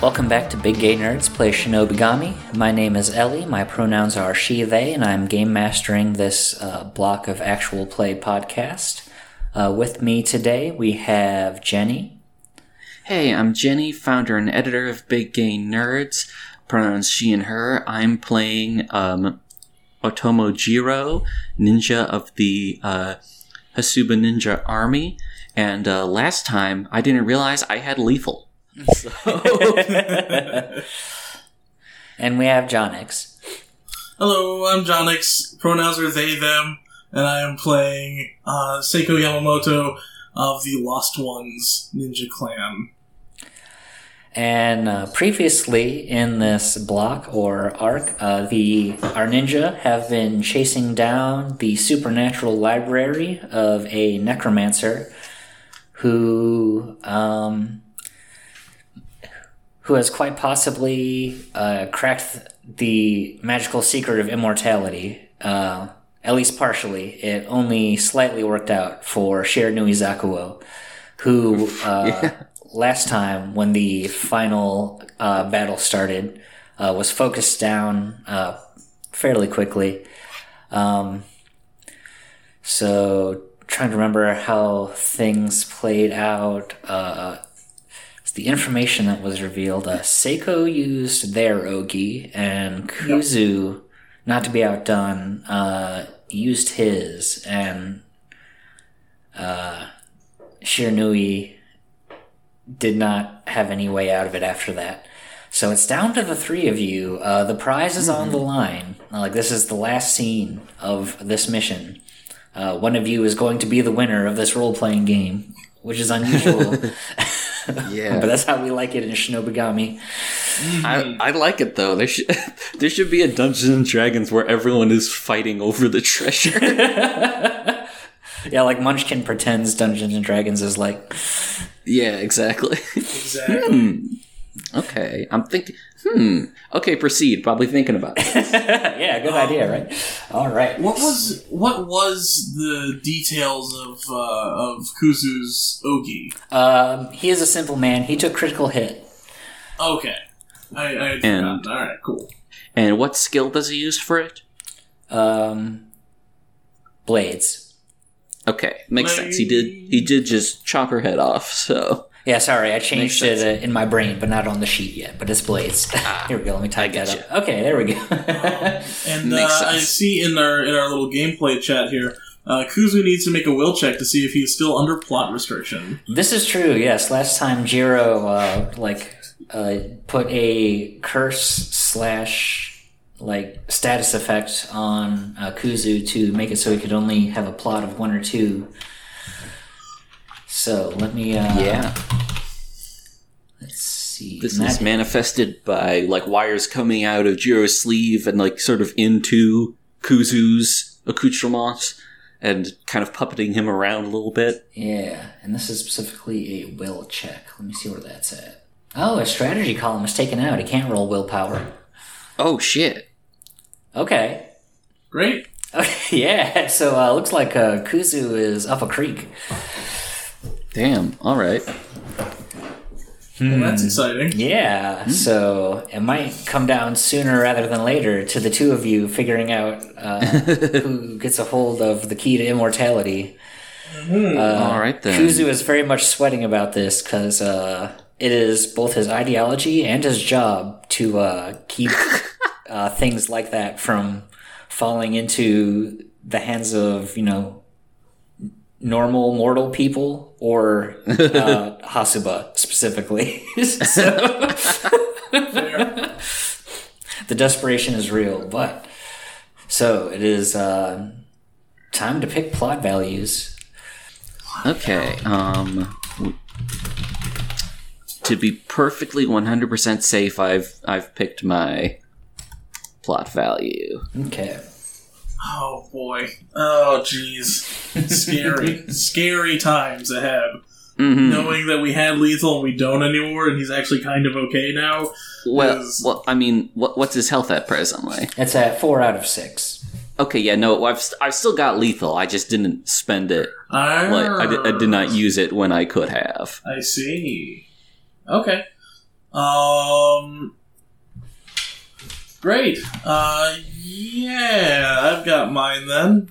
Welcome back to Big Gay Nerds Play Shinobigami. My name is Ellie. My pronouns are she, they, and I'm game mastering this uh, block of actual play podcast. Uh, with me today, we have Jenny. Hey, I'm Jenny, founder and editor of Big Gay Nerds. Pronouns she and her. I'm playing um, Otomo Jiro, ninja of the uh, Hasuba Ninja Army. And uh, last time, I didn't realize I had lethal. So, And we have Jonix. Hello, I'm Jonix. Pronouns are they, them, and I am playing uh, Seiko Yamamoto of the Lost Ones Ninja Clan. And uh, previously in this block or arc, uh, the our ninja have been chasing down the supernatural library of a necromancer who um, who has quite possibly uh, cracked the magical secret of immortality. Uh, at least partially. It only slightly worked out for Shiranui Zakuo, who uh, last time when the final uh, battle started uh, was focused down uh, fairly quickly. Um, so trying to remember how things played out. The information that was revealed. Uh, Seiko used their Ogi, and Kuzu, not to be outdone, uh, used his, and uh, Shiranui did not have any way out of it after that. So it's down to the three of you. Uh, the prize is on the line. Uh, Like this is the last scene of this mission. Uh, one of you is going to be the winner of this role-playing game, which is unusual. yeah. but that's how we like it in Shinobigami. Mm-hmm. I, I like it though. There should there should be a Dungeons and Dragons where everyone is fighting over the treasure. Yeah, like Munchkin pretends Dungeons and Dragons is like. yeah, exactly. Exactly. Hmm. Okay, I'm thinking. Hmm. Okay, proceed. Probably thinking about it. yeah, good idea, right? All right. What was what was the details of uh, of Kuzu's Ogi? Um, he is a simple man. He took critical hit. Okay, I, I had And- forgotten. All right, cool. And what skill does he use for it? Um, blades. Okay, makes sense. He did. He did just chop her head off. So Yeah, sorry, I changed it uh, in my brain, but not on the sheet yet. But it's blades. Here we go. Let me type that getcha. up. Okay, there we go. And uh, I see in our in our little gameplay chat here, uh, Kuzu needs to make a will check to see if he's still under plot restriction. This is true. Yes, last time Jiro uh, like uh, put a curse slash like status effect on uh, Kuzu to make it so he could only have a plot of one or two. So let me. Uh, yeah, Let's see. this Matt- is manifested by like wires coming out of Jiro's sleeve and like sort of into Kuzu's accoutrements and kind of puppeting him around a little bit. Yeah, and this is specifically a will check. Let me see where that's at. Oh, a strategy column is taken out. He can't roll willpower. Oh shit! Okay. Great. Okay, yeah, so uh, looks like uh, Kuzu is up a creek. Damn. All right. Well, that's exciting. Yeah, so it might come down sooner rather than later to the two of you figuring out uh, who gets a hold of the key to immortality. all right then. Kuzu is very much sweating about this because uh, it is both his ideology and his job to uh, keep uh, things like that from falling into the hands of, you know, normal mortal people or uh, Hasuba specifically. the desperation is real, but so it is uh, time to pick plot values. Okay. Um. To be perfectly one hundred percent safe, I've I've picked my plot value. Okay. Oh boy. Oh jeez. Scary. Scary times ahead. hmm Knowing that we had lethal and we don't anymore, and he's actually kind of okay now. Well, is- well, I mean, what, what's his health at presently? It's at four out of six. Okay, yeah, no, I've st- I've still got lethal. I just didn't spend it. Like I, di- I did not use it when I could have. I see. Okay. Um. Great. Uh, yeah, I've got mine then.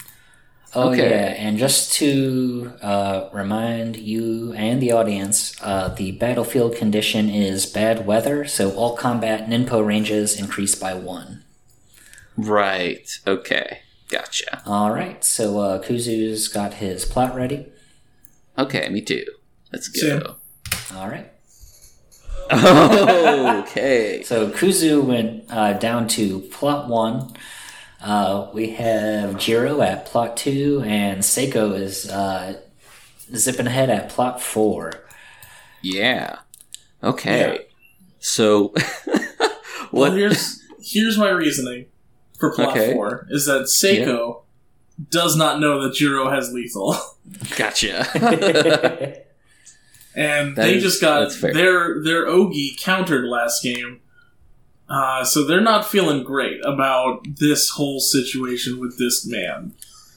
Oh Okay. yeah, and just to uh, remind you and the audience, uh, the battlefield condition is bad weather, so all combat ninpo ranges increase by one. Right. Okay. Gotcha. All right, so uh, Kuzu's got his plot ready. Okay, me too. Let's Same. go. All right, okay. so Kuzu went uh, down to plot one. Uh, we have Jiro at plot two, and Seiko is uh, zipping ahead at plot four. Yeah. Okay. Yeah. So, Well, here's here's my reasoning for plot Okay. four is that Seiko does not know that Jiro has lethal, Gotcha. And That they is- just got their their Ogi countered last game. Uh, so they're not feeling great about this whole situation with this man.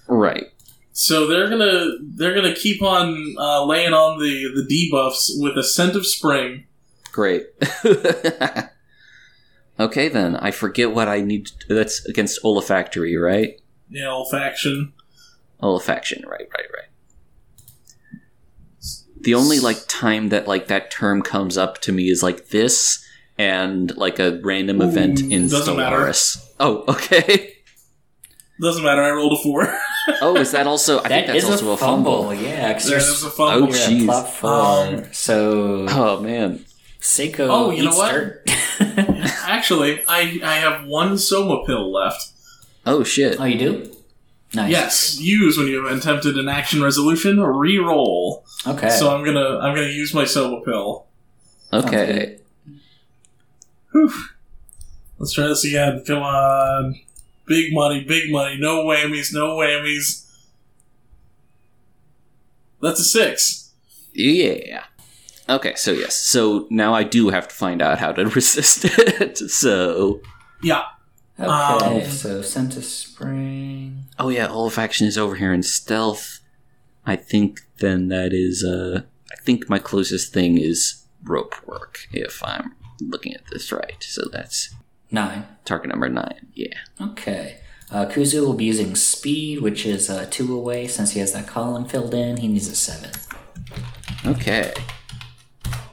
right. So they're gonna they're gonna keep on uh, laying on the the debuffs with a scent of spring. Great. okay, then. I forget what I need. To, that's against olfactory, right? You know, faction. Olfaction. Right. Right. Right. The only like time that like that term comes up to me is like this and like a random event in doesn't matter. Stellaris. Oh, okay. Doesn't matter. I rolled a four. Oh, is that also? I think That that's is also a fumble. yeah. 'cause There you're, a fumble. Oh, you're jeez. at. Um, so Oh man. Seiko. Oh, you know what? Actually, I I have one soma pill left. Oh shit. oh, you do? Nice. Yes, use when you have attempted an action resolution. Re-roll. Okay. So I'm gonna I'm gonna use my soma pill. Okay. Whew. Let's try this again. Come on, big money, big money. No whammies, no whammies. That's a six. Yeah. Okay, so yes. So now I do have to find out how to resist it. so Yeah. Okay. Um, so scent of spring. Oh yeah, olfaction is over here in stealth. I think then that is uh I think my closest thing is rope work, if I'm looking at this right. So that's Nine. target number nine. Yeah. Okay. Uh, Kuzu will be using speed, which is uh, two away. Since he has that column filled in, he needs a seven. Okay.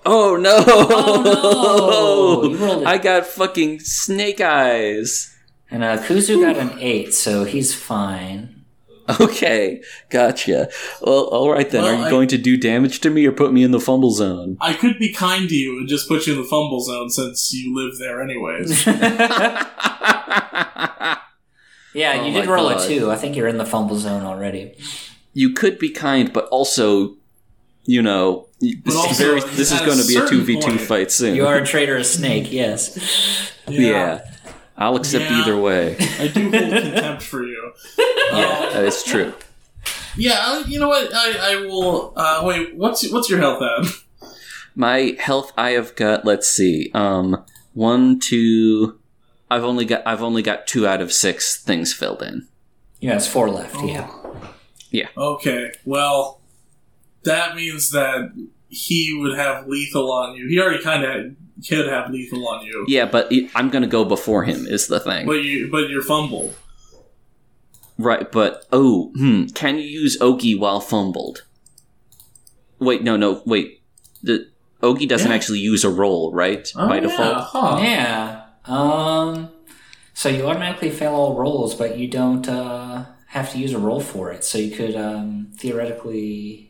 Oh no! Oh, no! You rolled a- I got fucking snake eyes. And uh, Kuzu got an eight, so he's fine. Okay, gotcha. Well, all right then. Well, Are you I- going to do damage to me or put me in the fumble zone? I could be kind to you and just put you in the fumble zone since you live there anyways. Yeah, Oh you did roll God. a two. I think you're in the fumble zone already. you could be kind, but also, you know, this But is also, very. This is going to be a two v two point- fight soon. You are a traitorous snake, yes. yeah. I'll accept Yeah. either way. I do hold contempt for you. Yeah, that is true. Yeah, I- you know what? I, I will. Uh, wait, what's what's your health at? My health, I have got. Let's see. Um, one, two. I've only got. I've only got two out of six things filled in. Yeah, it's four left, yeah. yeah. Okay, well, that means that he would have lethal on you. He already kind of could have lethal on you, Yeah, but I'm going to go before him. Is the thing. but you but you're fumbled. Right, but oh, hmm, can you use Ogi while fumbled? Wait, no, no, wait. The Ogi doesn't Yeah. actually use a roll, right? Oh, by yeah, default. huh. Yeah. Um. So you automatically fail all rolls, but you don't uh, have to use a roll for it. So you could um, theoretically.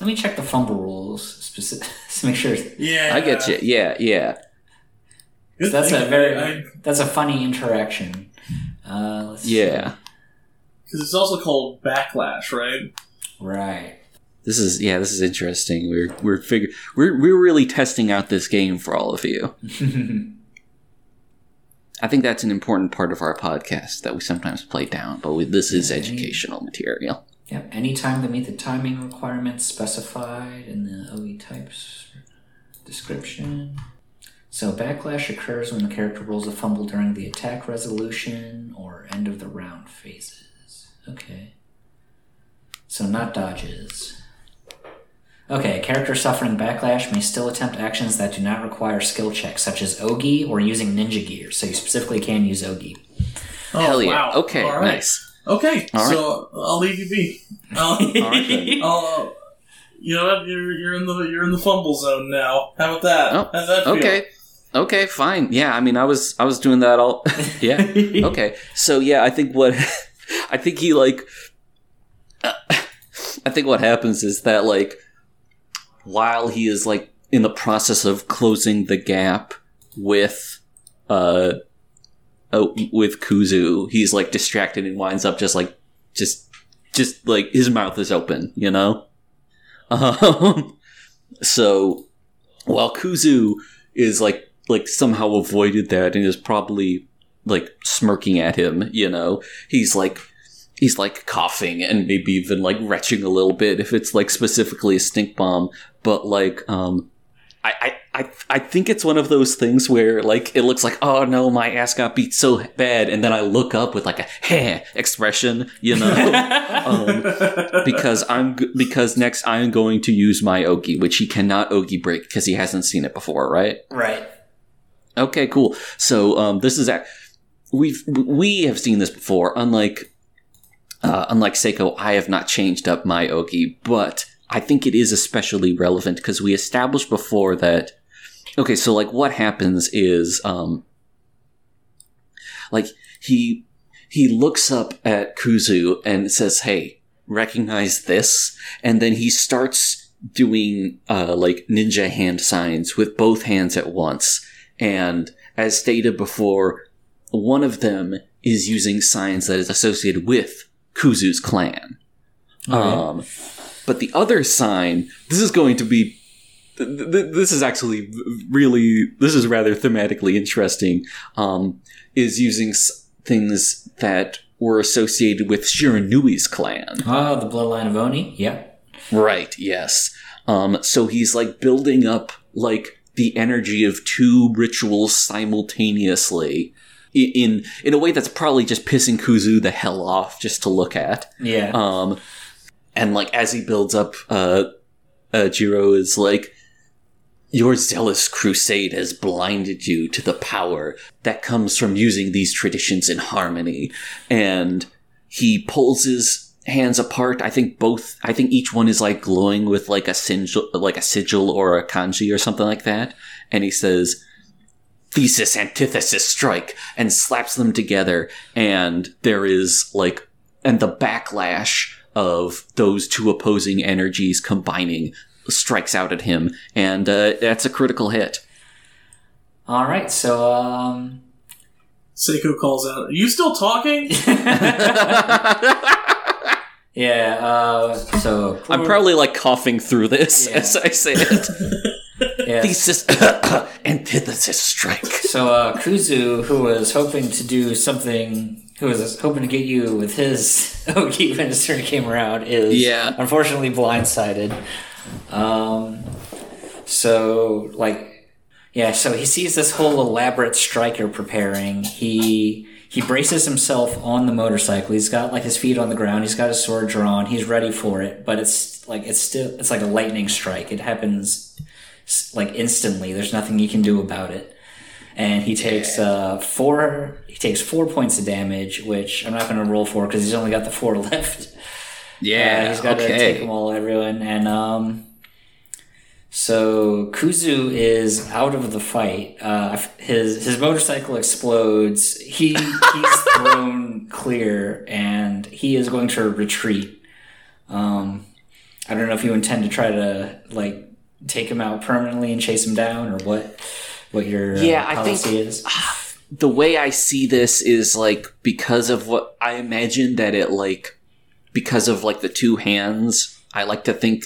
Let me check the fumble rules specific to make sure. Yeah, I get you. Yeah, yeah. Good That's a very I- that's a funny interaction. Uh, let's Yeah. Because it's also called backlash, right? Right. This is yeah, this is interesting. We're we're figure we're we're really testing out this game for all of you. I think that's an important part of our podcast that we sometimes play down, but we, this is educational material. Yep. Anytime they meet the timing requirements specified in the Ogi types description. So backlash occurs when the character rolls a fumble during the attack resolution or end of the round phases. Okay. So not dodges. Okay, a character suffering backlash may still attempt actions that do not require skill checks, such as Ogi or using ninja gear. So you specifically can use Ogi. Oh, Hell yeah. wow. Okay, All right. nice. Okay, All right. so I'll leave you be. I'll, All right, then. I'll, you know what? You're you're in the you're in the fumble zone now. How about that? Oh, How's that feel? Okay. Okay, fine. Yeah, I mean, I was I was doing that all. yeah. Okay. So yeah, I think what I think he like. I think what happens is that like while he is like in the process of closing the gap with uh, uh with Kuzu, he's like distracted and winds up just like just just like his mouth is open, you know. Um, so while Kuzu is like like somehow avoided that and is probably like smirking at him, you know, he's like he's like coughing and maybe even like retching a little bit if it's like specifically a stink bomb, but like um I, I, I, I think it's one of those things where like it looks like oh no my ass got beat so bad and then I look up with like a heh expression you know um, because I'm because next I'm going to use my Ogi, which he cannot Ogi break because he hasn't seen it before, right? right. Okay, cool. So um, this is ac- we've we have seen this before. Unlike uh, unlike Seiko, I have not changed up my Ogi, but I think it is especially relevant because we established before that. Okay, so like what happens is um, like he he looks up at Kuzu and says, "Hey, recognize this," and then he starts doing uh, like ninja hand signs with both hands at once. And as stated before, one of them is using signs that is associated with Kuzu's clan. Um, but the other sign, this is going to be. th- th- This is actually really. This is rather thematically interesting. Um, is using things that were associated with Shiranui's clan. Oh, the bloodline of Oni. Yeah. Right, yes. Um, so he's like building up like the energy of two rituals simultaneously in in a way that's probably just pissing Kuzu the hell off just to look at. Yeah. Um, and like as he builds up, uh, uh, Jiro is like, "Your zealous crusade has blinded you to the power that comes from using these traditions in harmony." And he pulls his hands apart. I think both. I think each one is like glowing with like a sigil, like a sigil or a kanji or something like that. And he says, thesis antithesis strike and slaps them together and there is like and the backlash of those two opposing energies combining strikes out at him and uh, that's a critical hit All right. So, um, Seiko calls out, "Are you still talking?" yeah. Uh, so i'm probably like coughing through this Yeah. as i say it yeah. thesis antithesis strike So uh, Kuzu, who was hoping to do something, who was hoping to get you with his Ogi when his turn came around, is Yeah. unfortunately blindsided. Um, so like, yeah. So he sees this whole elaborate striker preparing. He he braces himself on the motorcycle. He's got like his feet on the ground. He's got his sword drawn. He's ready for it. But it's like it's still it's like a lightning strike. It happens like instantly. There's nothing you can do about it and he takes uh, four. He takes four points of damage, which I'm not going to roll for because he's only got the four left. Uh, he's got to take them all, everyone, and um. So Kuzu is out of the fight. Uh, his his motorcycle explodes. He he's thrown clear, and he is going to retreat. Um, I don't know if you intend to try to like take him out permanently and chase him down, or what. What your uh, Yeah, I think- is? the way I see this is like because of what I imagine that it like because of like the two hands. I like to think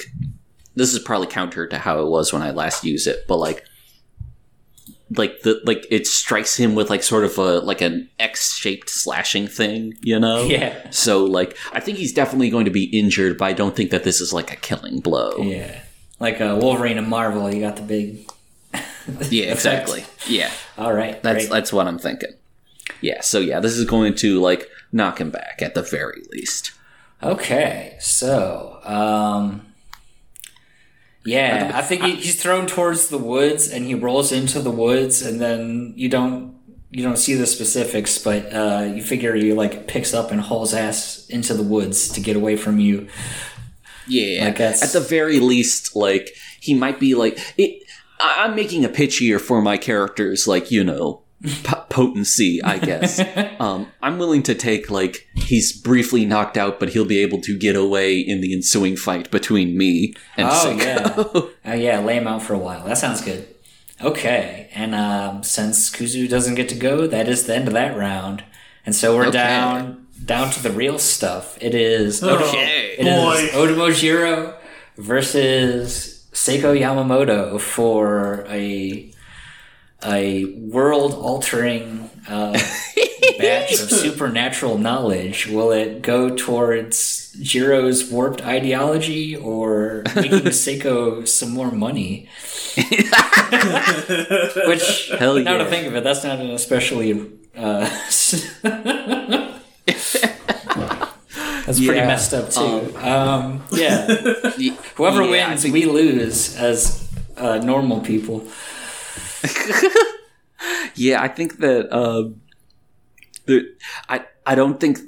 this is probably counter to how it was when I last used it, but like like the like it strikes him with like sort of a like an X shaped slashing thing, you know? Yeah. So like I think he's definitely going to be injured, but I don't think that this is like a killing blow. Yeah. Like uh, Wolverine and Marvel, you got the big. Yeah, exactly. Yeah. All right. That's great. that's what I'm thinking. Yeah, so yeah, this is going to like knock him back at the very least. Okay, so um, Yeah, I think he, he's thrown towards the woods, and he rolls into the woods, and then you don't you don't see the specifics, but uh, you figure he like picks up and hauls ass into the woods to get away from you. Yeah, Like, that's- at the very least, like he might be like it. I- I'm making a pitch here for my characters, like you know, p- potency. I guess. um, I'm willing to take like he's briefly knocked out, but he'll be able to get away in the ensuing fight between me and Oh, Seiko. Uh, yeah, lay him out for a while. That sounds good. Okay, and um, since Kuzu doesn't get to go, that is the end of that round, and so we're Okay. down down to the real stuff. It is Okay. It is Otomojiro versus Seiko Yamamoto for a a world altering uh, batch of supernatural knowledge. Will it go towards Jiro's warped ideology or making Seiko some more money? Which, Hell now to think of it, that's not an especially. Uh, That's pretty messed up too. Um, yeah, whoever Yeah, wins, we lose as uh, normal people. Yeah, I think that uh, the I I don't think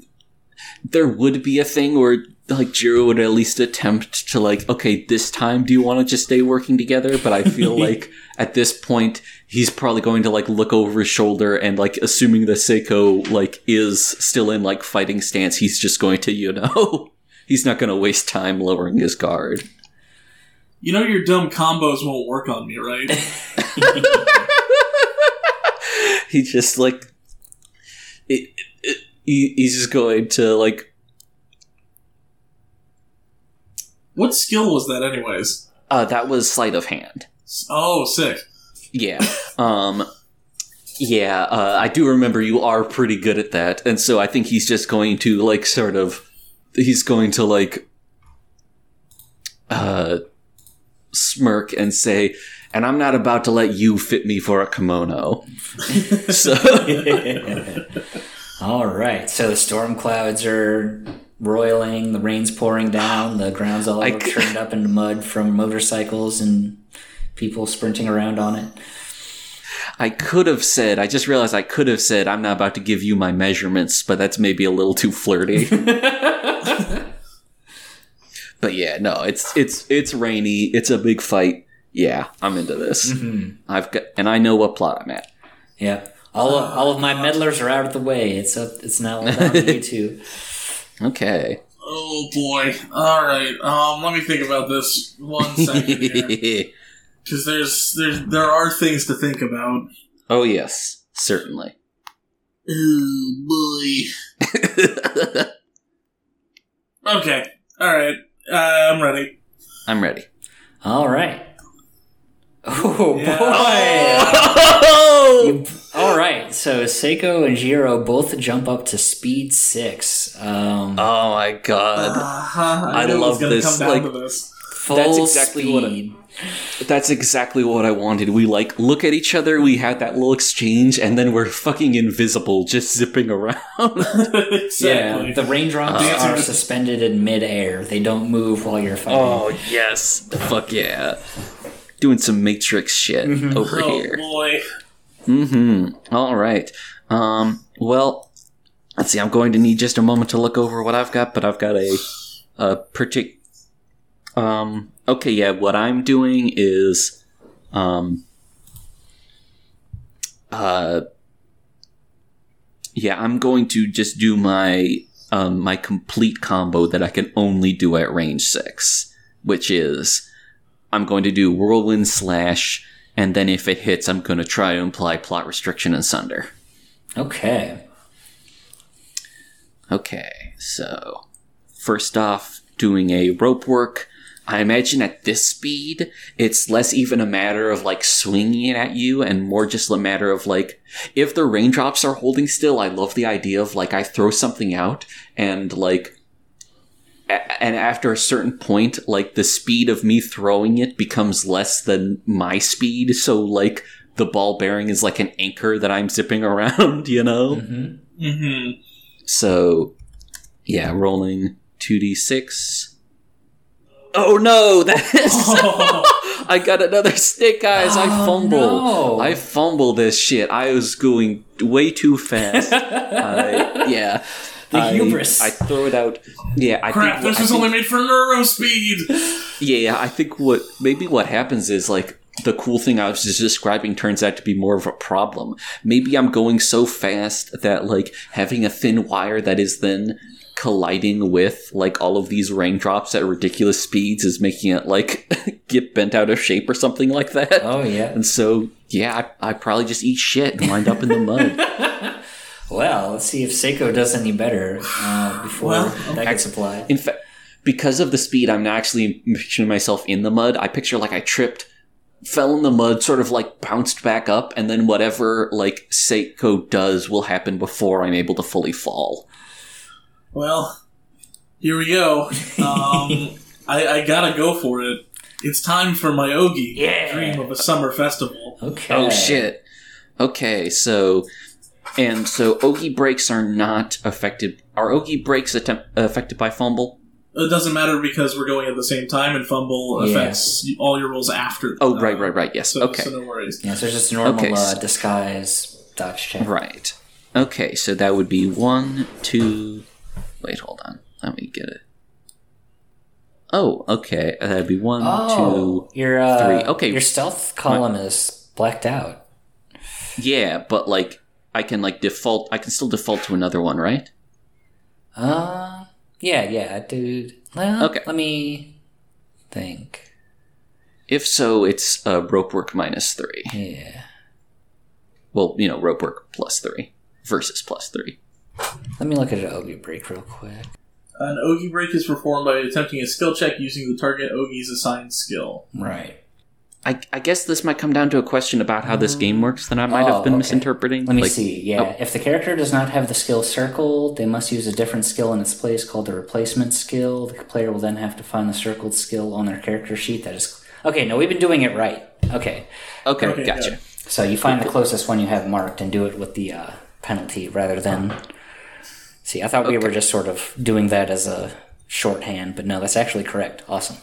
there would be a thing where like Jiro would at least attempt to like, okay, this time do you want to just stay working together? But I feel like at this point he's probably going to like look over his shoulder and like assuming that Seiko like is still in like fighting stance, he's just going to, you know he's not gonna waste time lowering his guard. You know your dumb combos won't work on me, right? he just like it, it, he, he's just going to like what skill was that, anyways? uh that was sleight of hand Oh, sick. yeah um yeah uh, i do remember you are pretty good at that and so i think he's just going to like sort of he's going to like uh smirk and say and i'm not about to let you fit me for a kimono so All right, so the storm clouds are roiling, the rain's pouring down, the ground's all I c- turned up into mud from motorcycles and people sprinting around on it. I could have said, I just realized I could have said, I'm not about to give you my measurements, but that's maybe a little too flirty. but yeah, no, it's it's it's rainy. It's a big fight. Yeah, I'm into this. I've got, and I know what plot I'm at. Yeah, all of, all of my meddlers are out of the way. It's up. It's now all down to you two. Okay. Oh boy. All right. Um, let me think about this one second here, because there's there's there are things to think about. oh yes, certainly. Oh boy. Okay. All right. Uh, I'm ready. I'm ready. All right. Oh Yeah. boy! You- all right, so Seiko and Jiro both jump up to speed six. Um, Oh my god. Uh-huh. I knew it was love this, Come down like- to this. full that's exactly what I- speed. That's exactly what I wanted. We like look at each other, we had that little exchange, and then we're fucking invisible, just zipping around. exactly. Yeah, the raindrops Uh, are suspended in midair. They don't move while you're fighting. oh yes, fuck yeah, doing some Matrix shit over oh here. boy. Mm-hmm. All right. Um. Well, let's see. I'm going to need just a moment to look over what I've got, but I've got a a partic. Um. Okay. Yeah. What I'm doing is, um. Uh. Yeah, I'm going to just do my um my complete combo that I can only do at range six, which is I'm going to do whirlwind slash and then if it hits, I'm going to try to imply plot restriction and sunder. Okay. Okay, so first off, doing a rope work. I imagine at this speed, it's less even a matter of like swinging it at you and more just a matter of like, if the raindrops are holding still, I love the idea of like I throw something out and like, a- and after a certain point, like the speed of me throwing it becomes less than my speed. So like the ball bearing is like an anchor that I'm zipping around, you know? hmm Mm-hmm. So, yeah, rolling 2d6. Oh no, that is. Oh, I got another snake eyes. I Oh, fumble. no. I fumble this shit. I was going way too fast. I, yeah. The I- hubris. I throw it out. Yeah, I crap! think, This I was think- only made for neuro speed. Yeah, I think what maybe what happens is like the cool thing I was just describing turns out to be more of a problem. Maybe I'm going so fast that like having a thin wire that is then colliding with like all of these raindrops at ridiculous speeds is making it like get bent out of shape or something like that. oh yeah. And so yeah, I, I probably just eat shit and wind up in the mud. Well, let's see if Seiko does any better uh, before Well, that okay. gets applied. In fact, because of the speed, I'm not actually picturing myself in the mud. I picture like I tripped, fell in the mud, sort of like bounced back up, and then whatever like Seiko does will happen before I'm able to fully fall. Well, here we go. Um, I, I gotta go for it. It's time for my Ogi. Yeah. Dream of a summer festival. Okay. Oh shit. Okay, so and so Ogi breaks are not affected. Are Ogi breaks attempt, affected by fumble? It doesn't matter because we're going at the same time, and fumble Yeah. affects all your rolls after. Oh, uh, right, right, right. Yes. So, okay. so no worries. Yeah, so there's just a normal Okay, uh, disguise dodge check. Right. Okay, so that would be one, two. Wait, hold on. Let me get it. Oh, okay. That'd be one, Oh, two. your uh, three. Okay. Your stealth column is blacked out. Yeah, but like I can like default. I can still default to another one, right? Uh, yeah, yeah, dude. Well, Okay. Let me think. If so, it's uh, rope work minus three. Yeah. Well, you know, rope work plus three versus plus three. Let me look at an Ogi break real quick. An Ogi break is performed by attempting a skill check using the target Ogi's assigned skill. Right. I, I guess this might come down to a question about how this game works that I might Oh, have been okay. misinterpreting. Let me Like, see. Yeah, oh. if the character does not have the skill circled, they must use a different skill in its place called the replacement skill. The player will then have to find the circled skill on their character sheet. That is okay. No, we've been doing it right. Okay, Okay, Okay, gotcha. good. so you find the closest one you have marked and do it with the uh, penalty rather than. See, I thought we were just sort of doing that as a shorthand, but no, that's actually correct. Awesome.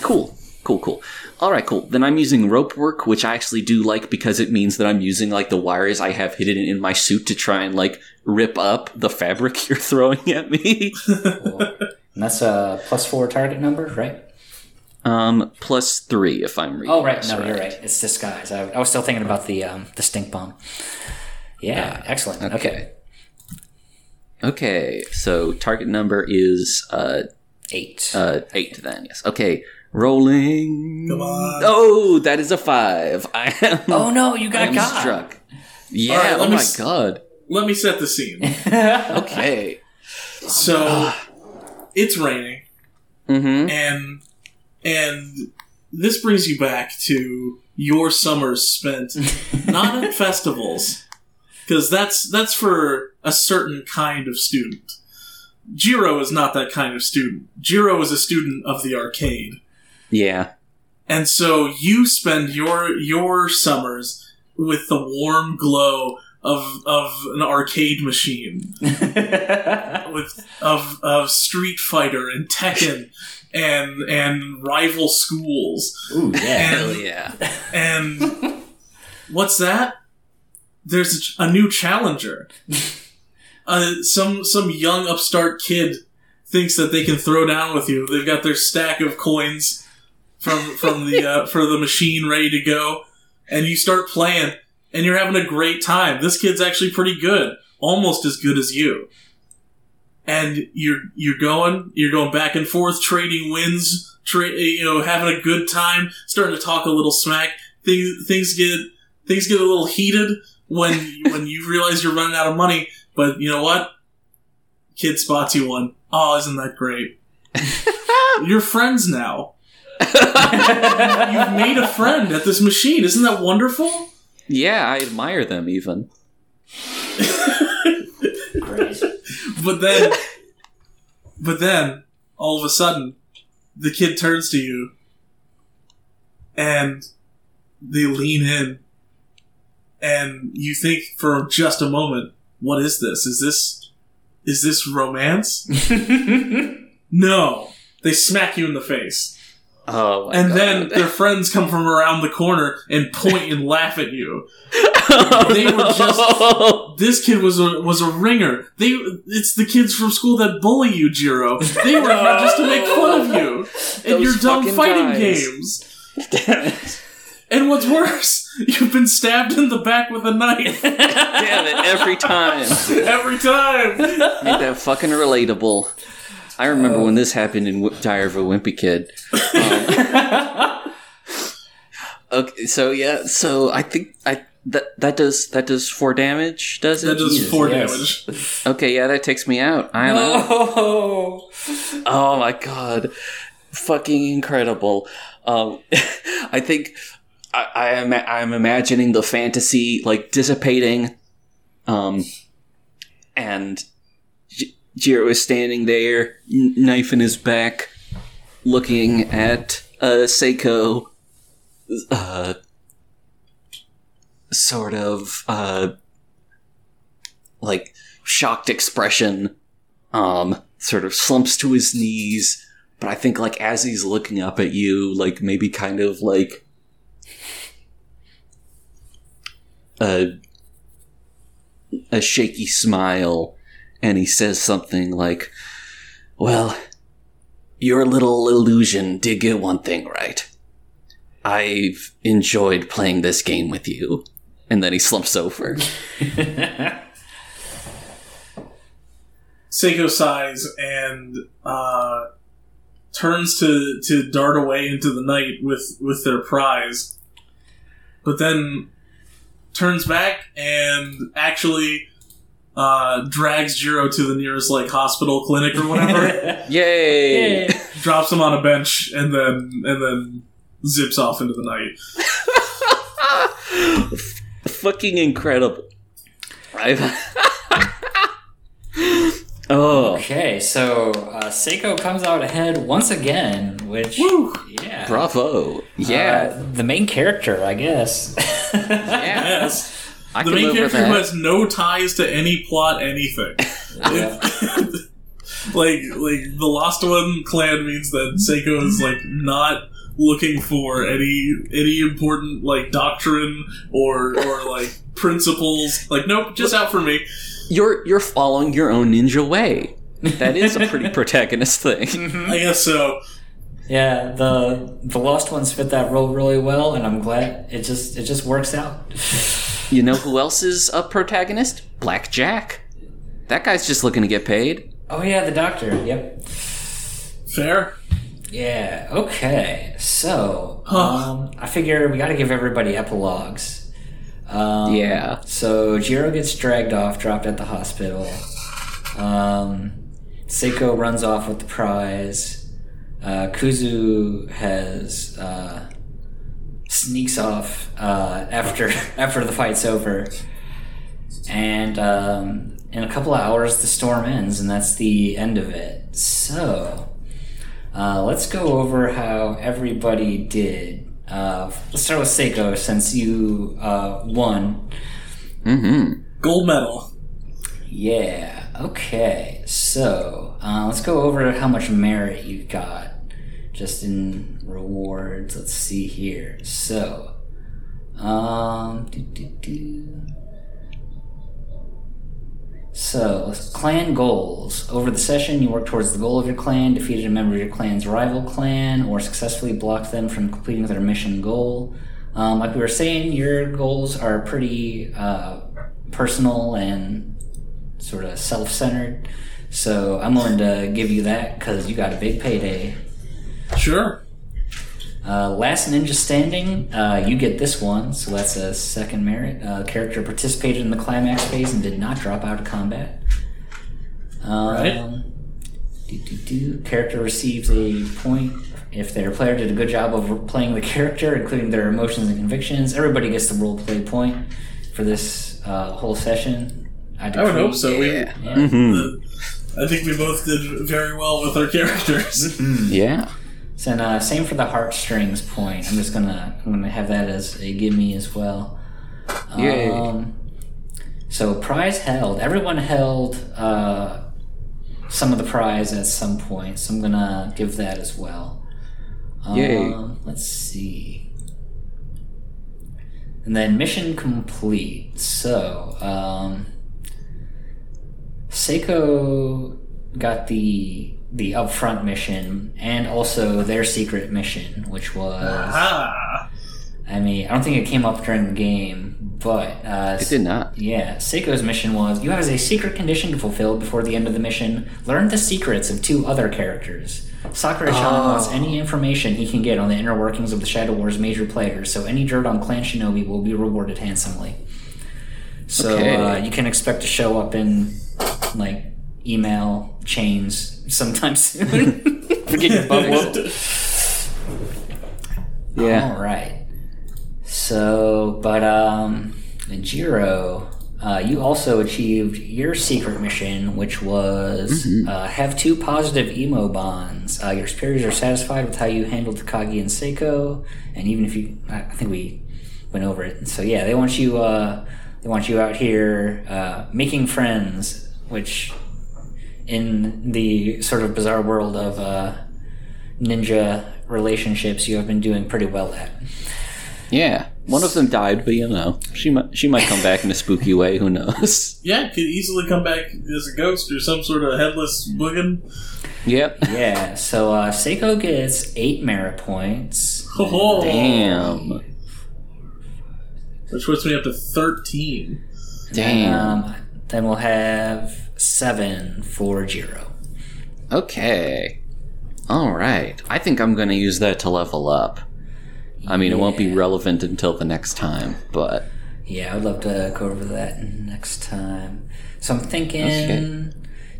Cool, cool, cool. All right, cool. Then I'm using rope work, which I actually do like because it means that I'm using like the wires I have hidden in my suit to try and like rip up the fabric you're throwing at me. Cool. and that's a plus four target number, right? um, plus three if I'm reading. Oh, right. No, you're right. It's disguise. I, I was still thinking about the um, the stink bomb. Yeah, excellent. Okay. Okay. Okay, so target number is uh, eight. uh eight. Then yes. Okay, rolling. Come on. Oh, that is a five. I am. oh no, you I got am got. struck. Yeah. All right, oh my s- god. Let me set the scene. Okay. So it's raining, Mm-hmm. and and this brings you back to your summers spent not at festivals, because that's that's for a certain kind of student. Jiro is not that kind of student. Jiro is a student of the arcade. Yeah. And so you spend your your summers with the warm glow of of an arcade machine with of of Street Fighter and Tekken and and rival schools Ooh, yeah. Hell yeah. and what's that? There's a, a new challenger. Uh, some some young upstart kid thinks that they can throw down with you. They've got their stack of coins from from the uh, for the machine ready to go, and you start playing, and you're having a great time. This kid's actually pretty good, almost as good as you. And you're you're going you're going back and forth, trading wins, tra- you know, having a good time, starting to talk a little smack. Things things get things get a little heated when when you realize you're running out of money. But you know what? Kid spots you one. Oh, isn't that great? You're friends now. You've made a friend at this machine. Isn't that wonderful? Yeah, I admire them even. But then, but then, all of a sudden, the kid turns to you, and they lean in, and you think for just a moment, "What is this? Is this, is this romance?" no, they smack you in the face. Oh, my and God. then their friends come from around the corner and point and laugh at you. Oh, they were no. This kid was a was a ringer. They it's the kids from school that bully you, Jiro. They were here just to make fun of you and your dumb fighting guys. games. Damn it. And what's worse, you've been stabbed in the back with a knife Damn it, every time. every time. Ain't that fucking relatable. I remember when this happened in Wh- Diary of a Wimpy Kid. Um, okay, so yeah, so I think I that that does that does four damage, does it? That does Jesus, four yes. damage. Okay, yeah, that takes me out. I'm out. Oh, Oh my god, fucking incredible! Um, I think I, I am I'm imagining the fantasy like dissipating, um, and Jiro is standing there, knife in his back, looking at uh, Seiko, uh, sort of uh, like shocked expression um sort of slumps to his knees but i think like as he's looking up at you like maybe kind of like a a shaky smile and he says something like well your little illusion. Did get one thing right. I've enjoyed playing this game with you. And then he slumps over. Seiko sighs and uh, turns to to dart away into the night with with their prize, but then turns back and actually uh, drags Jiro to the nearest like hospital clinic or whatever. yay drops him on a bench and then and then zips off into the night. fucking incredible. I've oh, Okay, so uh, Seiko comes out ahead once again, which Woo! yeah, bravo! Yeah, Uh, the main character, I guess. Yes. I The main live with character who has no ties to any plot, anything. Yeah. like, like the Lost One clan means that Seiko is like not looking for any any important like doctrine or or like principles. Like, nope, just out for me. You're you're following your own ninja way. That is a pretty protagonist thing. Mm-hmm. I guess so. Yeah, the the Lost Ones fit that role really well, and I'm glad it just it just works out. You know who else is a protagonist? Black Jack. That guy's just looking to get paid. Oh yeah, the Doctor. Yep. Fair. Yeah. Okay. So, um, I figure we got to give everybody epilogues. Um, Yeah. So Jiro gets dragged off, dropped at the hospital. Um, Seiko runs off with the prize. Uh, Kuzu has uh, sneaks off uh, after after the fight's over, and um, in a couple of hours the storm ends, and that's the end of it. So. Uh, let's go over how everybody did. Uh, let's start with Seiko since you uh, won. Mm-hmm. Gold medal. Yeah. Okay. So uh, let's go over how much merit you got, just in rewards. Let's see here. So, um, do, do, do. So, clan goals. Over the session, you work towards the goal of your clan, defeated a member of your clan's rival clan, or successfully blocked them from completing their mission goal. Um, like we were saying, your goals are pretty uh, personal and sort of self centered. So, I'm willing to give you that because you got a big payday. Sure. Uh, last ninja standing, uh, you get this one, so that's a second merit. Uh, character participated in the climax phase and did not drop out of combat. Um, Right. Do, do, do. Character receives a point if their player did a good job of playing the character, including their emotions and convictions. Everybody gets the role play point for this uh, whole session. I would hope so. We, Yeah. Mm-hmm. I think we both did very well with our characters. Yeah. So, and, uh, same for the heartstrings point. I'm just gonna I'm gonna have that as a gimme as well. Yay. Um, so prize held. Everyone held uh, some of the prize at some point. So I'm gonna give that as well. Yay. Um, let's see. And then mission complete. So, um, Seiko got the the upfront mission and also their secret mission, which was Ah. I mean, I don't think it came up during the game, but uh, It did not. yeah, Seiko's mission was you have a secret condition to fulfill before the end of the mission. Learn the secrets of two other characters. Sakura-chan Oh. wants any information he can get on the inner workings of the Shadow Wars major players, so any dirt on Clan Shinobi will be rewarded handsomely. So Okay. uh, you can expect to show up in like email chains sometime soon. Forget your bubble. Yeah. All right. So, but um, Jiro, uh, you also achieved your secret mission, which was uh, have two positive emo bonds. Uh, your superiors are satisfied with how you handled Takagi and Seiko, and even if you, I I think we went over it. So yeah, they want you. Uh, they want you out here uh, making friends, which in the sort of bizarre world of uh, ninja relationships, you have been doing pretty well at. Yeah. One of them died, but you know, she might she might come back in a spooky way. Who knows? Yeah, could easily come back as a ghost or some sort of headless boogin. Yep. Yeah, so uh, Seiko gets eight merit points. Oh, Damn. Which puts me up to 13. Damn. Um, then we'll have seven for Jiro. Okay. All right. I think I'm going to use that to level up. I mean, it won't be relevant until the next time, but Yeah, I'd love to go over that next time. So I'm thinking, Okay.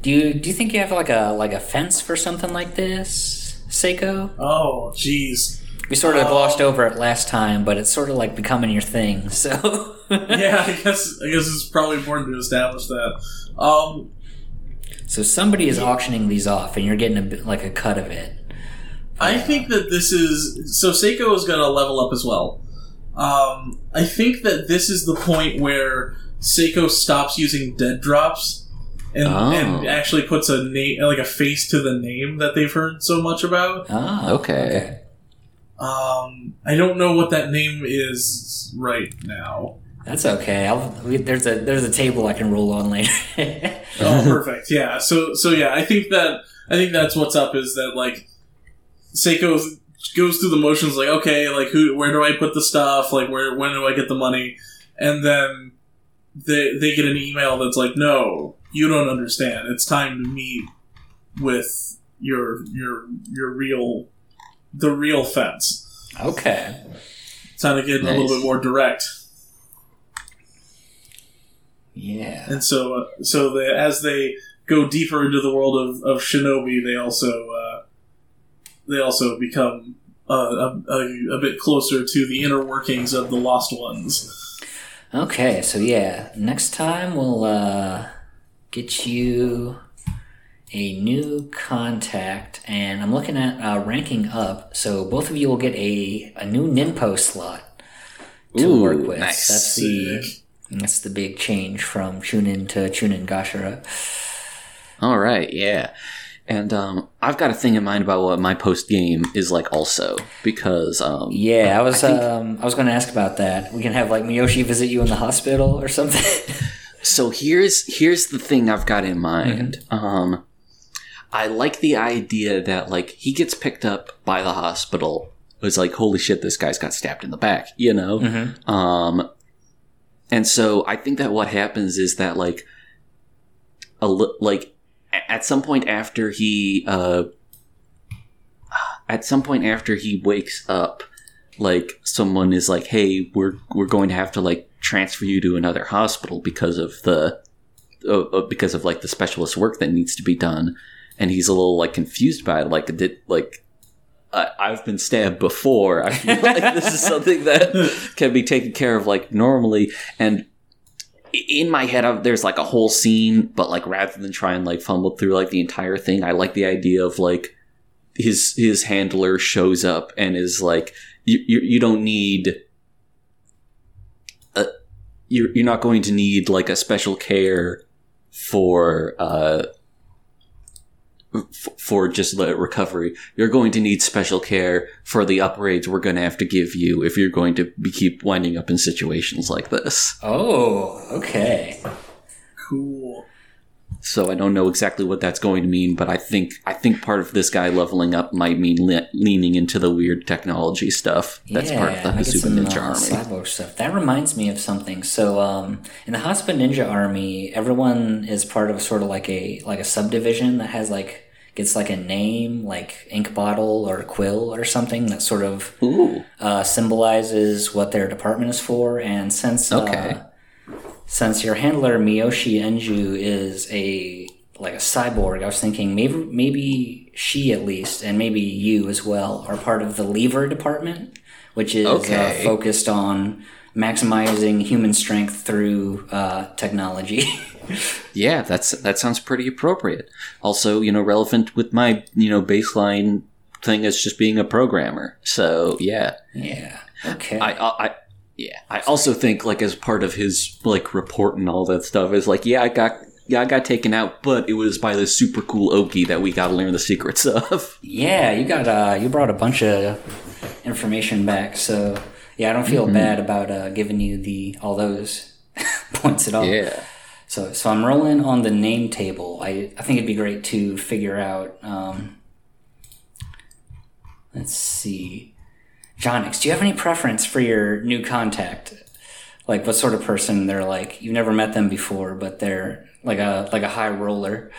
do you do you think you have like a like a fence for something like this, Seiko? Oh, jeez. We sort of Oh. glossed over it last time, but it's sort of like becoming your thing. So Yeah, I guess I guess it's probably important to establish that. Um, So somebody is auctioning these off, and you're getting a bit like a cut of it. I think that this is so Seiko is going to level up as well. Um, I think that this is the point where Seiko stops using dead drops and, Oh. and actually puts a name like a face to the name that they've heard so much about. Ah, Okay. Um, I don't know what that name is right now. That's okay. I'll, there's a there's a table I can roll on later. Oh, perfect. Yeah. So so yeah, I think that I think that's what's up is that like Seiko goes through the motions like okay, like who where do I put the stuff? Like where when do I get the money? And then they they get an email that's like no, you don't understand. It's time to meet with your your your real the real fence. okay. It's time to get a little bit more direct. Yeah. And so, uh, so they, as they go deeper into the world of, of Shinobi, they also uh, they also become uh, a, a, a bit closer to the inner workings of the Lost Ones. Okay. So yeah, next time we'll uh, get you a new contact, and I'm looking at uh, ranking up. So both of you will get a a new Ninpo slot to Ooh, work with. nice. That's the that's the big change from Chunin to Chunin Gashira. All right, yeah. And um, I've got a thing in mind about what my post game is like, also because um, Yeah, I was I think- um I was going to ask about that. We can have like Miyoshi visit you in the hospital or something. So here's here's the thing I've got in mind. Um, I like the idea that like he gets picked up by the hospital. It's like holy shit, this guy's got stabbed in the back, you know. Mhm. Um, and so I think that what happens is that like a li- like at some point after he uh at some point after he wakes up like someone is like hey we're we're going to have to like transfer you to another hospital because of the uh, uh, because of like the specialist work that needs to be done and he's a little like confused by it like did like I I've been stabbed before. I feel like this is something that can be taken care of like normally. And in my head, I've, there's like a whole scene, but like rather than try and like fumble through like the entire thing, I like the idea of like his his handler shows up and is like, you you, you don't need. A, you're you're not going to need like a special care for uh for just the recovery. You're going to need special care for the upgrades we're going to have to give you if you're going to be, keep winding up in situations like this. Oh, okay. Cool. So I don't know exactly what that's going to mean, but I think I think part of this guy leveling up might mean le- leaning into the weird technology stuff. That's part of the Hasuba Ninja uh, Army. Stuff. That reminds me of something. So, um, in the Hasuba Ninja Army, everyone is part of sort of like a like a subdivision that has like gets like a name, like ink bottle or quill or something that sort of Ooh, uh, symbolizes what their department is for. And since Okay. uh, since your handler Miyoshi Enju is a like a cyborg, I was thinking maybe maybe she at least, and maybe you as well, are part of the lever department, which is Okay. uh, focused on maximizing human strength through uh, technology. yeah, that's that sounds pretty appropriate. Also, you know, relevant with my you know baseline thing as just being a programmer. So yeah, yeah. Okay. I, I, I yeah, I also think like as part of his like report and all that stuff is like, yeah, I got yeah, I got taken out, but it was by this super cool Ogi that we got to learn the secrets of. Yeah, you got uh, you brought a bunch of information back, so yeah, I don't feel bad about uh, giving you the all those points at all. Yeah. So so I'm rolling on the name table. I I think it'd be great to figure out. Um, let's see, Jonix, do you have any preference for your new contact? Like what sort of person they're like? You've never met them before, but they're like a like a high roller.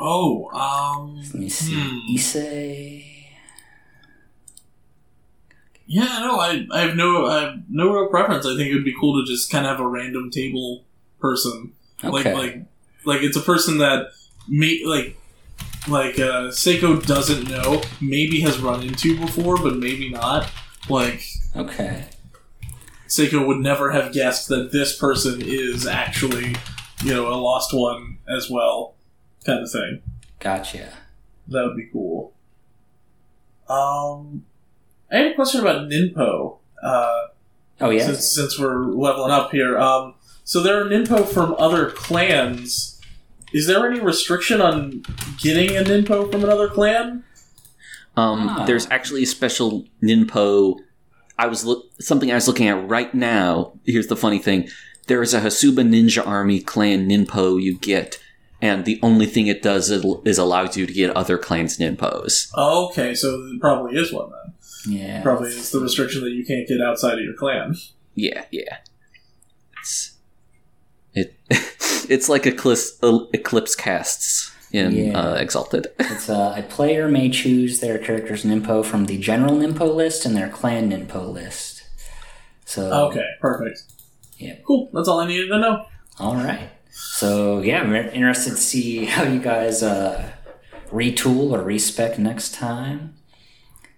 Oh, um, Let me see, Hmm. Issei. Yeah, no, I, I have no, I have no real preference. I think it would be cool to just kind of have a random table person, like, like, like it's a person that may like, like uh, Seiko doesn't know, maybe has run into before, but maybe not. Like Okay. Seiko would never have guessed that this person is actually, you know, a lost one as well, kind of thing. Gotcha. That would be cool. Um, I had a question about Ninpo. Uh, Oh yeah. since since we're leveling up here. Um, so there are Ninpo from other clans. Is there any restriction on getting a Ninpo from another clan? Um, Ah. There's actually a special Ninpo. I was look something I was looking at right now. Here's the funny thing: there is a Hasuba Ninja Army clan Ninpo you get, and the only thing it does is, is allows you to get other clans Ninpos. Oh, okay, so there probably is one then. Yeah. Probably is the restriction that you can't get outside of your clan. Yeah, yeah. It's it. it's like Eclipse Eclipse castes in Yeah. uh, Exalted. It's uh, a player may choose their character's Ninpo from the general Ninpo list and their clan Ninpo list. So Okay, perfect. Yeah. Cool. That's all I needed to know. all right. So yeah, I'm interested to see how you guys uh, retool or respec next time.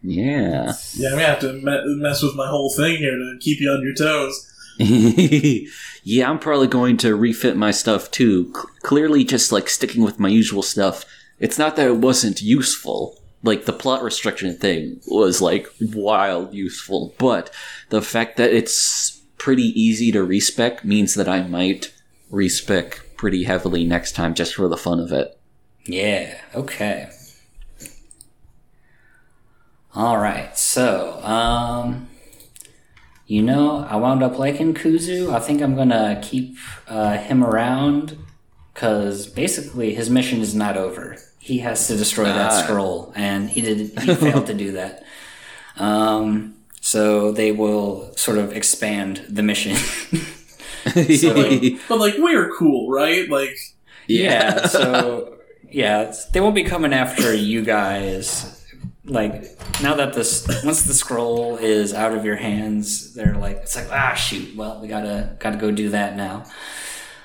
Yeah. Yeah, I'm gonna have to me- mess with my whole thing here to keep you on your toes. yeah, I'm probably going to refit my stuff too. C- clearly, just like sticking with my usual stuff. It's not that it wasn't useful. Like the plot restriction thing was like wild useful, but the fact that it's pretty easy to respec means that I might respec pretty heavily next time just for the fun of it. Yeah. Okay. All right. So, um, you know, I wound up liking Kuzu. I think I'm gonna keep uh, him around because basically his mission is not over. He has to destroy that Ah. scroll, and he did. He failed to do that. Um, so they will sort of expand the mission. But like, we're cool, right? Like, Yeah. so yeah, they won't be coming after you guys. Like now that this once the scroll is out of your hands, they're like it's like ah shoot. Well, we gotta gotta go do that now.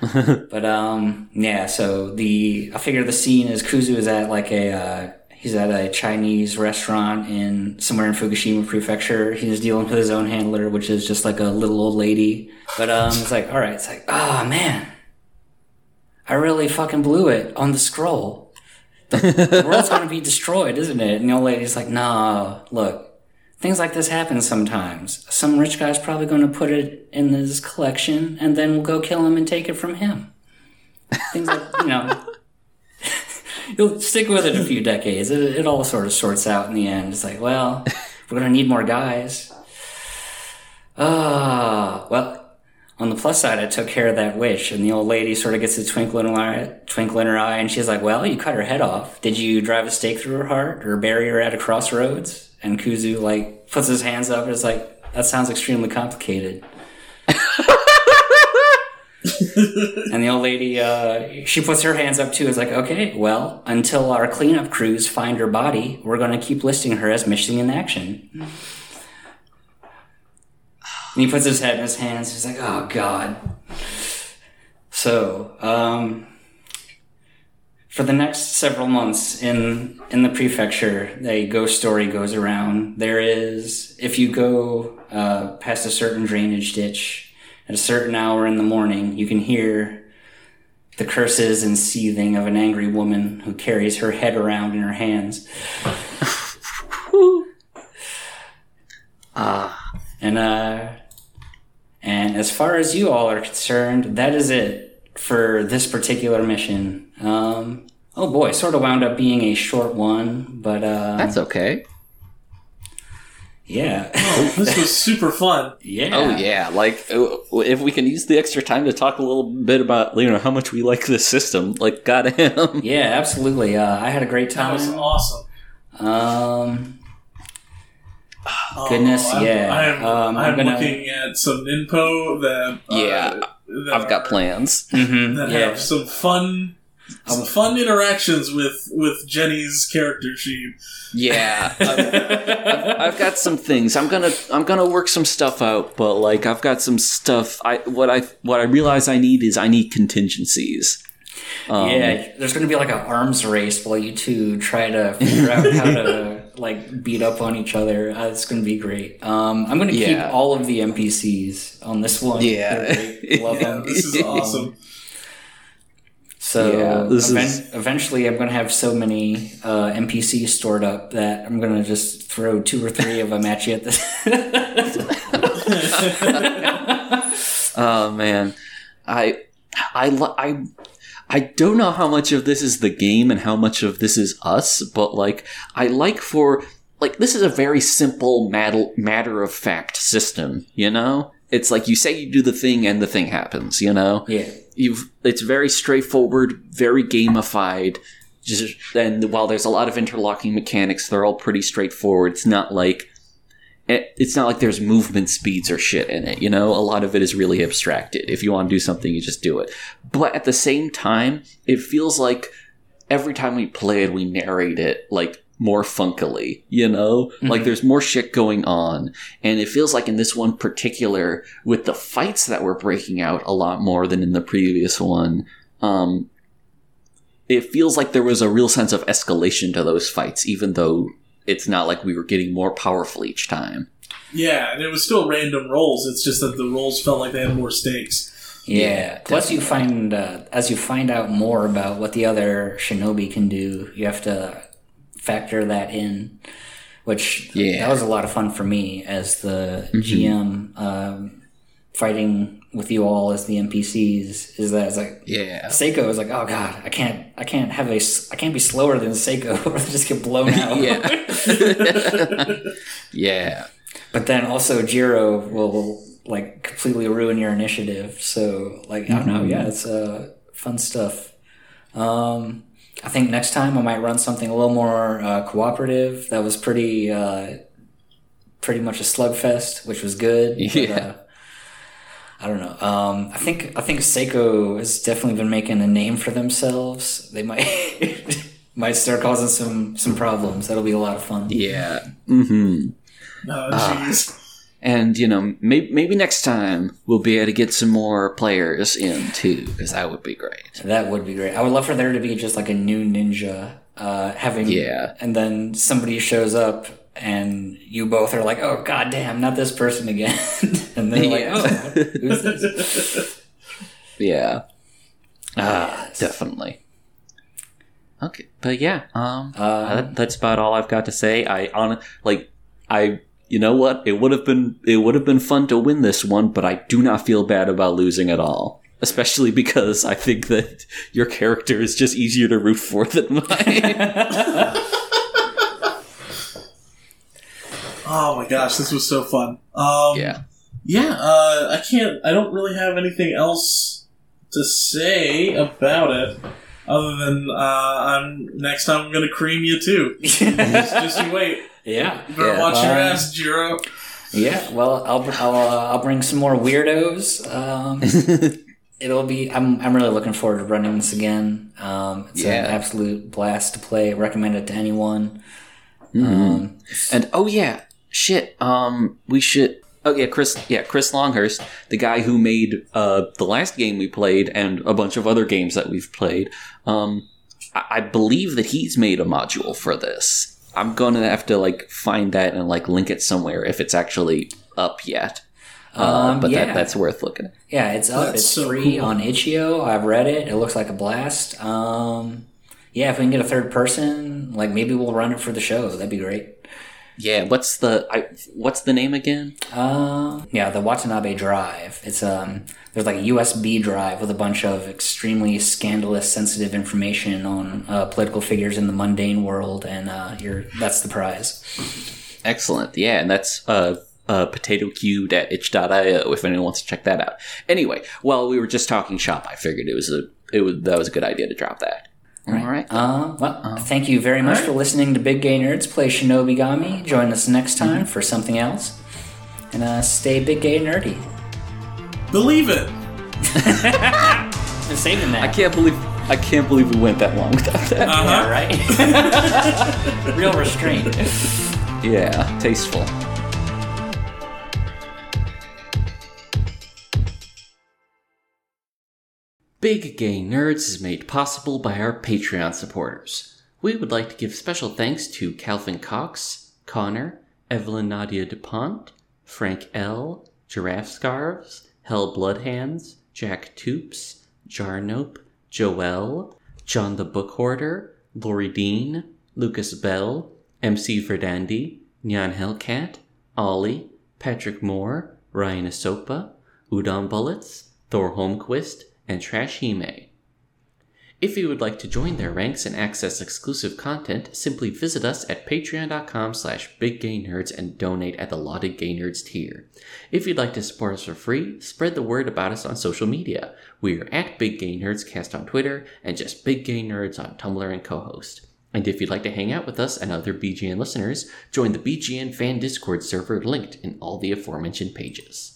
but um yeah, so the I figure the scene is Kuzu is at like a uh, he's at a Chinese restaurant in somewhere in Fukushima Prefecture. He's dealing with his own handler, which is just like a little old lady. But um it's like all right, it's like ah man, I really fucking blew it on the scroll. The world's gonna be destroyed, isn't it? And the old lady's like, nah, look, things like this happen sometimes. Some rich guy's probably gonna put it in his collection, and then we'll go kill him and take it from him. Things like, you know. You'll stick with it a few decades. It, it all sort of sorts out in the end. It's like, well, we're gonna need more guys. Ah, well. On the plus side, I took care of that witch, and the old lady sort of gets a twinkle in her eye, twinkle in her eye, and she's like, "Well, you cut her head off. Did you drive a stake through her heart, or bury her at a crossroads?" And Kuzu like puts his hands up and is like, "That sounds extremely complicated." and the old lady, uh, she puts her hands up too. Is like, okay, well, until our cleanup crews find her body, we're going to keep listing her as missing in action. And he puts his head in his hands. He's like, oh god. So, um, for the next several months in in the prefecture, a ghost story goes around. There is, if you go uh, past a certain drainage ditch at a certain hour in the morning, you can hear the curses and seething of an angry woman who carries her head around in her hands. Ah, And uh and as far as you all are concerned, that is it for this particular mission. Um oh boy, sort of wound up being a short one, but uh that's okay. yeah. Oh, this was super fun. yeah. Oh yeah, like uh, if we can use the extra time to talk a little bit about you know how much we like this system, like goddamn. Yeah, absolutely. Uh, I had a great time. That was awesome. Um Oh, Goodness, I'm, yeah. I'm, Um, I'm I'm gonna- looking at some info that uh, Yeah, that I've got are- plans. mhm, that yeah. have some fun some Um, fun interactions with with Jenny's character sheet. Yeah, I've, I've got some things. I'm gonna I'm gonna work some stuff out, but like I've got some stuff. I what I what I realize I need is I need contingencies. Um, yeah, there's going to be like an arms race while you two try to figure out how to like beat up on each other. Uh, it's going to be great. Um, I'm going to keep all of the NPCs on this one. Yeah. They're great. love them. This is awesome. So Yeah, this even- is- eventually, I'm going to have so many uh, NPCs stored up that I'm going to just throw two or three of them at you at this. Oh man, I I li- I I don't know how much of this is the game and how much of this is us, but like I like for like this is a very simple matter matter of fact system. You know, it's like you say you do the thing and the thing happens. You know, yeah. you've it's very straightforward, very gamified. Just and while there's a lot of interlocking mechanics, they're all pretty straightforward. It's not like it's not like there's movement speeds or shit in it. You know, a lot of it is really abstracted. If you want to do something, you just do it. But at the same time, it feels like every time we play it, we narrate it like more funkily, you know? Like there's more shit going on. And it feels like in this one particular, with the fights that were breaking out a lot more than in the previous one, um, it feels like there was a real sense of escalation to those fights, even though it's not like we were getting more powerful each time. Yeah, and it was still random rolls. It's just that the rolls felt like they had more stakes. Yeah. Yeah, Plus, you find uh, as you find out more about what the other shinobi can do, you have to factor that in. Which Yeah. that was a lot of fun for me as the GM um, fighting with you all as the NPCs. Is that it's like Yeah. Seiko is like, oh god, I can't, I can't have a I can't be slower than Seiko, or I just get blown out. Yeah. yeah. But then also Jiro will like completely ruin your initiative. So like I don't know, yeah, it's uh, fun stuff. Um, I think next time I might run something a little more uh, cooperative. That was pretty uh, pretty much a slugfest, which was good. but, Yeah. uh, I don't know. Um, I think I think Seiko has definitely been making a name for themselves. They might might start causing some some problems. That'll be a lot of fun. Yeah. hmm Oh, jeez. And, you know, maybe, maybe next time we'll be able to get some more players in too, because that would be great. That would be great. I would love for there to be just like a new ninja uh, having, Yeah. and then somebody shows up and you both are like, "Oh god damn, not this person again," and they're like, Yeah. "Oh, who's this?" Yeah. Ah, Yes. definitely. Okay, but yeah, um, Uh, that, that's about all I've got to say. I on like I, you know what? It would have been it would have been fun to win this one, but I do not feel bad about losing at all. Especially because I think that your character is just easier to root for than mine. Oh my gosh, this was so fun. Um, yeah. Yeah, uh, I can't. I don't really have anything else to say about it, other than uh, I'm next time I'm gonna cream you too. just, just you wait. yeah. You better Yeah. watch your ass, Jiro. Yeah, well, I'll I'll, uh, I'll bring some more weirdos. Um, it'll be. I'm I'm really looking forward to running this again. Um, it's Yeah. an absolute blast to play. Recommend it to anyone. Mhm. Um, And oh yeah, shit. Um, we should. Oh yeah, Chris. Yeah, Chris Longhurst, the guy who made uh the last game we played and a bunch of other games that we've played. Um, I, I believe that he's made a module for this. I'm gonna have to like find that and like link it somewhere if it's actually up yet. Uh, Um, but yeah. that, that's worth looking at. yeah, it's up. That's it's so free cool. on itch.io. I've read it. It looks like a blast. Um, yeah, if we can get a third person, like maybe we'll run it for the show. That'd be great. Yeah, what's the I, what's the name again? Uh, yeah, the Watanabe Drive. It's um, there's like a USB drive with a bunch of extremely scandalous, sensitive information on uh, political figures in the mundane world, and uh, you're that's the prize. Excellent. Yeah, and that's uh, uh, potato cubed at itch.io if anyone wants to check that out. Anyway, while we were just talking shop, I figured it was a it was that was a good idea to drop that. All right. Uh, well, thank you very much for listening to Big Gay Nerds Play Shinobigami. Join us next time for something else, and uh, stay big gay nerdy. Believe it. I'm saving that. I can't believe I can't believe we went that long without that. Uh Yeah, huh. right. Real restraint. Yeah, tasteful. Big Gay Nerds is made possible by our Patreon supporters. We would like to give special thanks to Calvin Cox, Connor, Evelyn Nadia DuPont, Frank L., Giraffe Scarves, Hell Bloodhands, Jack Toops, Jarnope, Joel, John the Book Hoarder, Lori Dean, Lucas Bell, MC Verdandi, Nyan Hellcat, Ollie, Patrick Moore, Ryan Asopa, Udon Bullets, Thor Holmquist, and Trash Hime. If you would like to join their ranks and access exclusive content, simply visit us at patreon.com slash biggaynerds and donate at the lauded gay nerds tier. If you'd like to support us for free, spread the word about us on social media. We are at Big Gay Nerds Cast on Twitter and just Big Gay Nerds on Tumblr and Cohost. And if you'd like to hang out with us and other BGN listeners, join the BGN fan Discord server linked in all the aforementioned pages.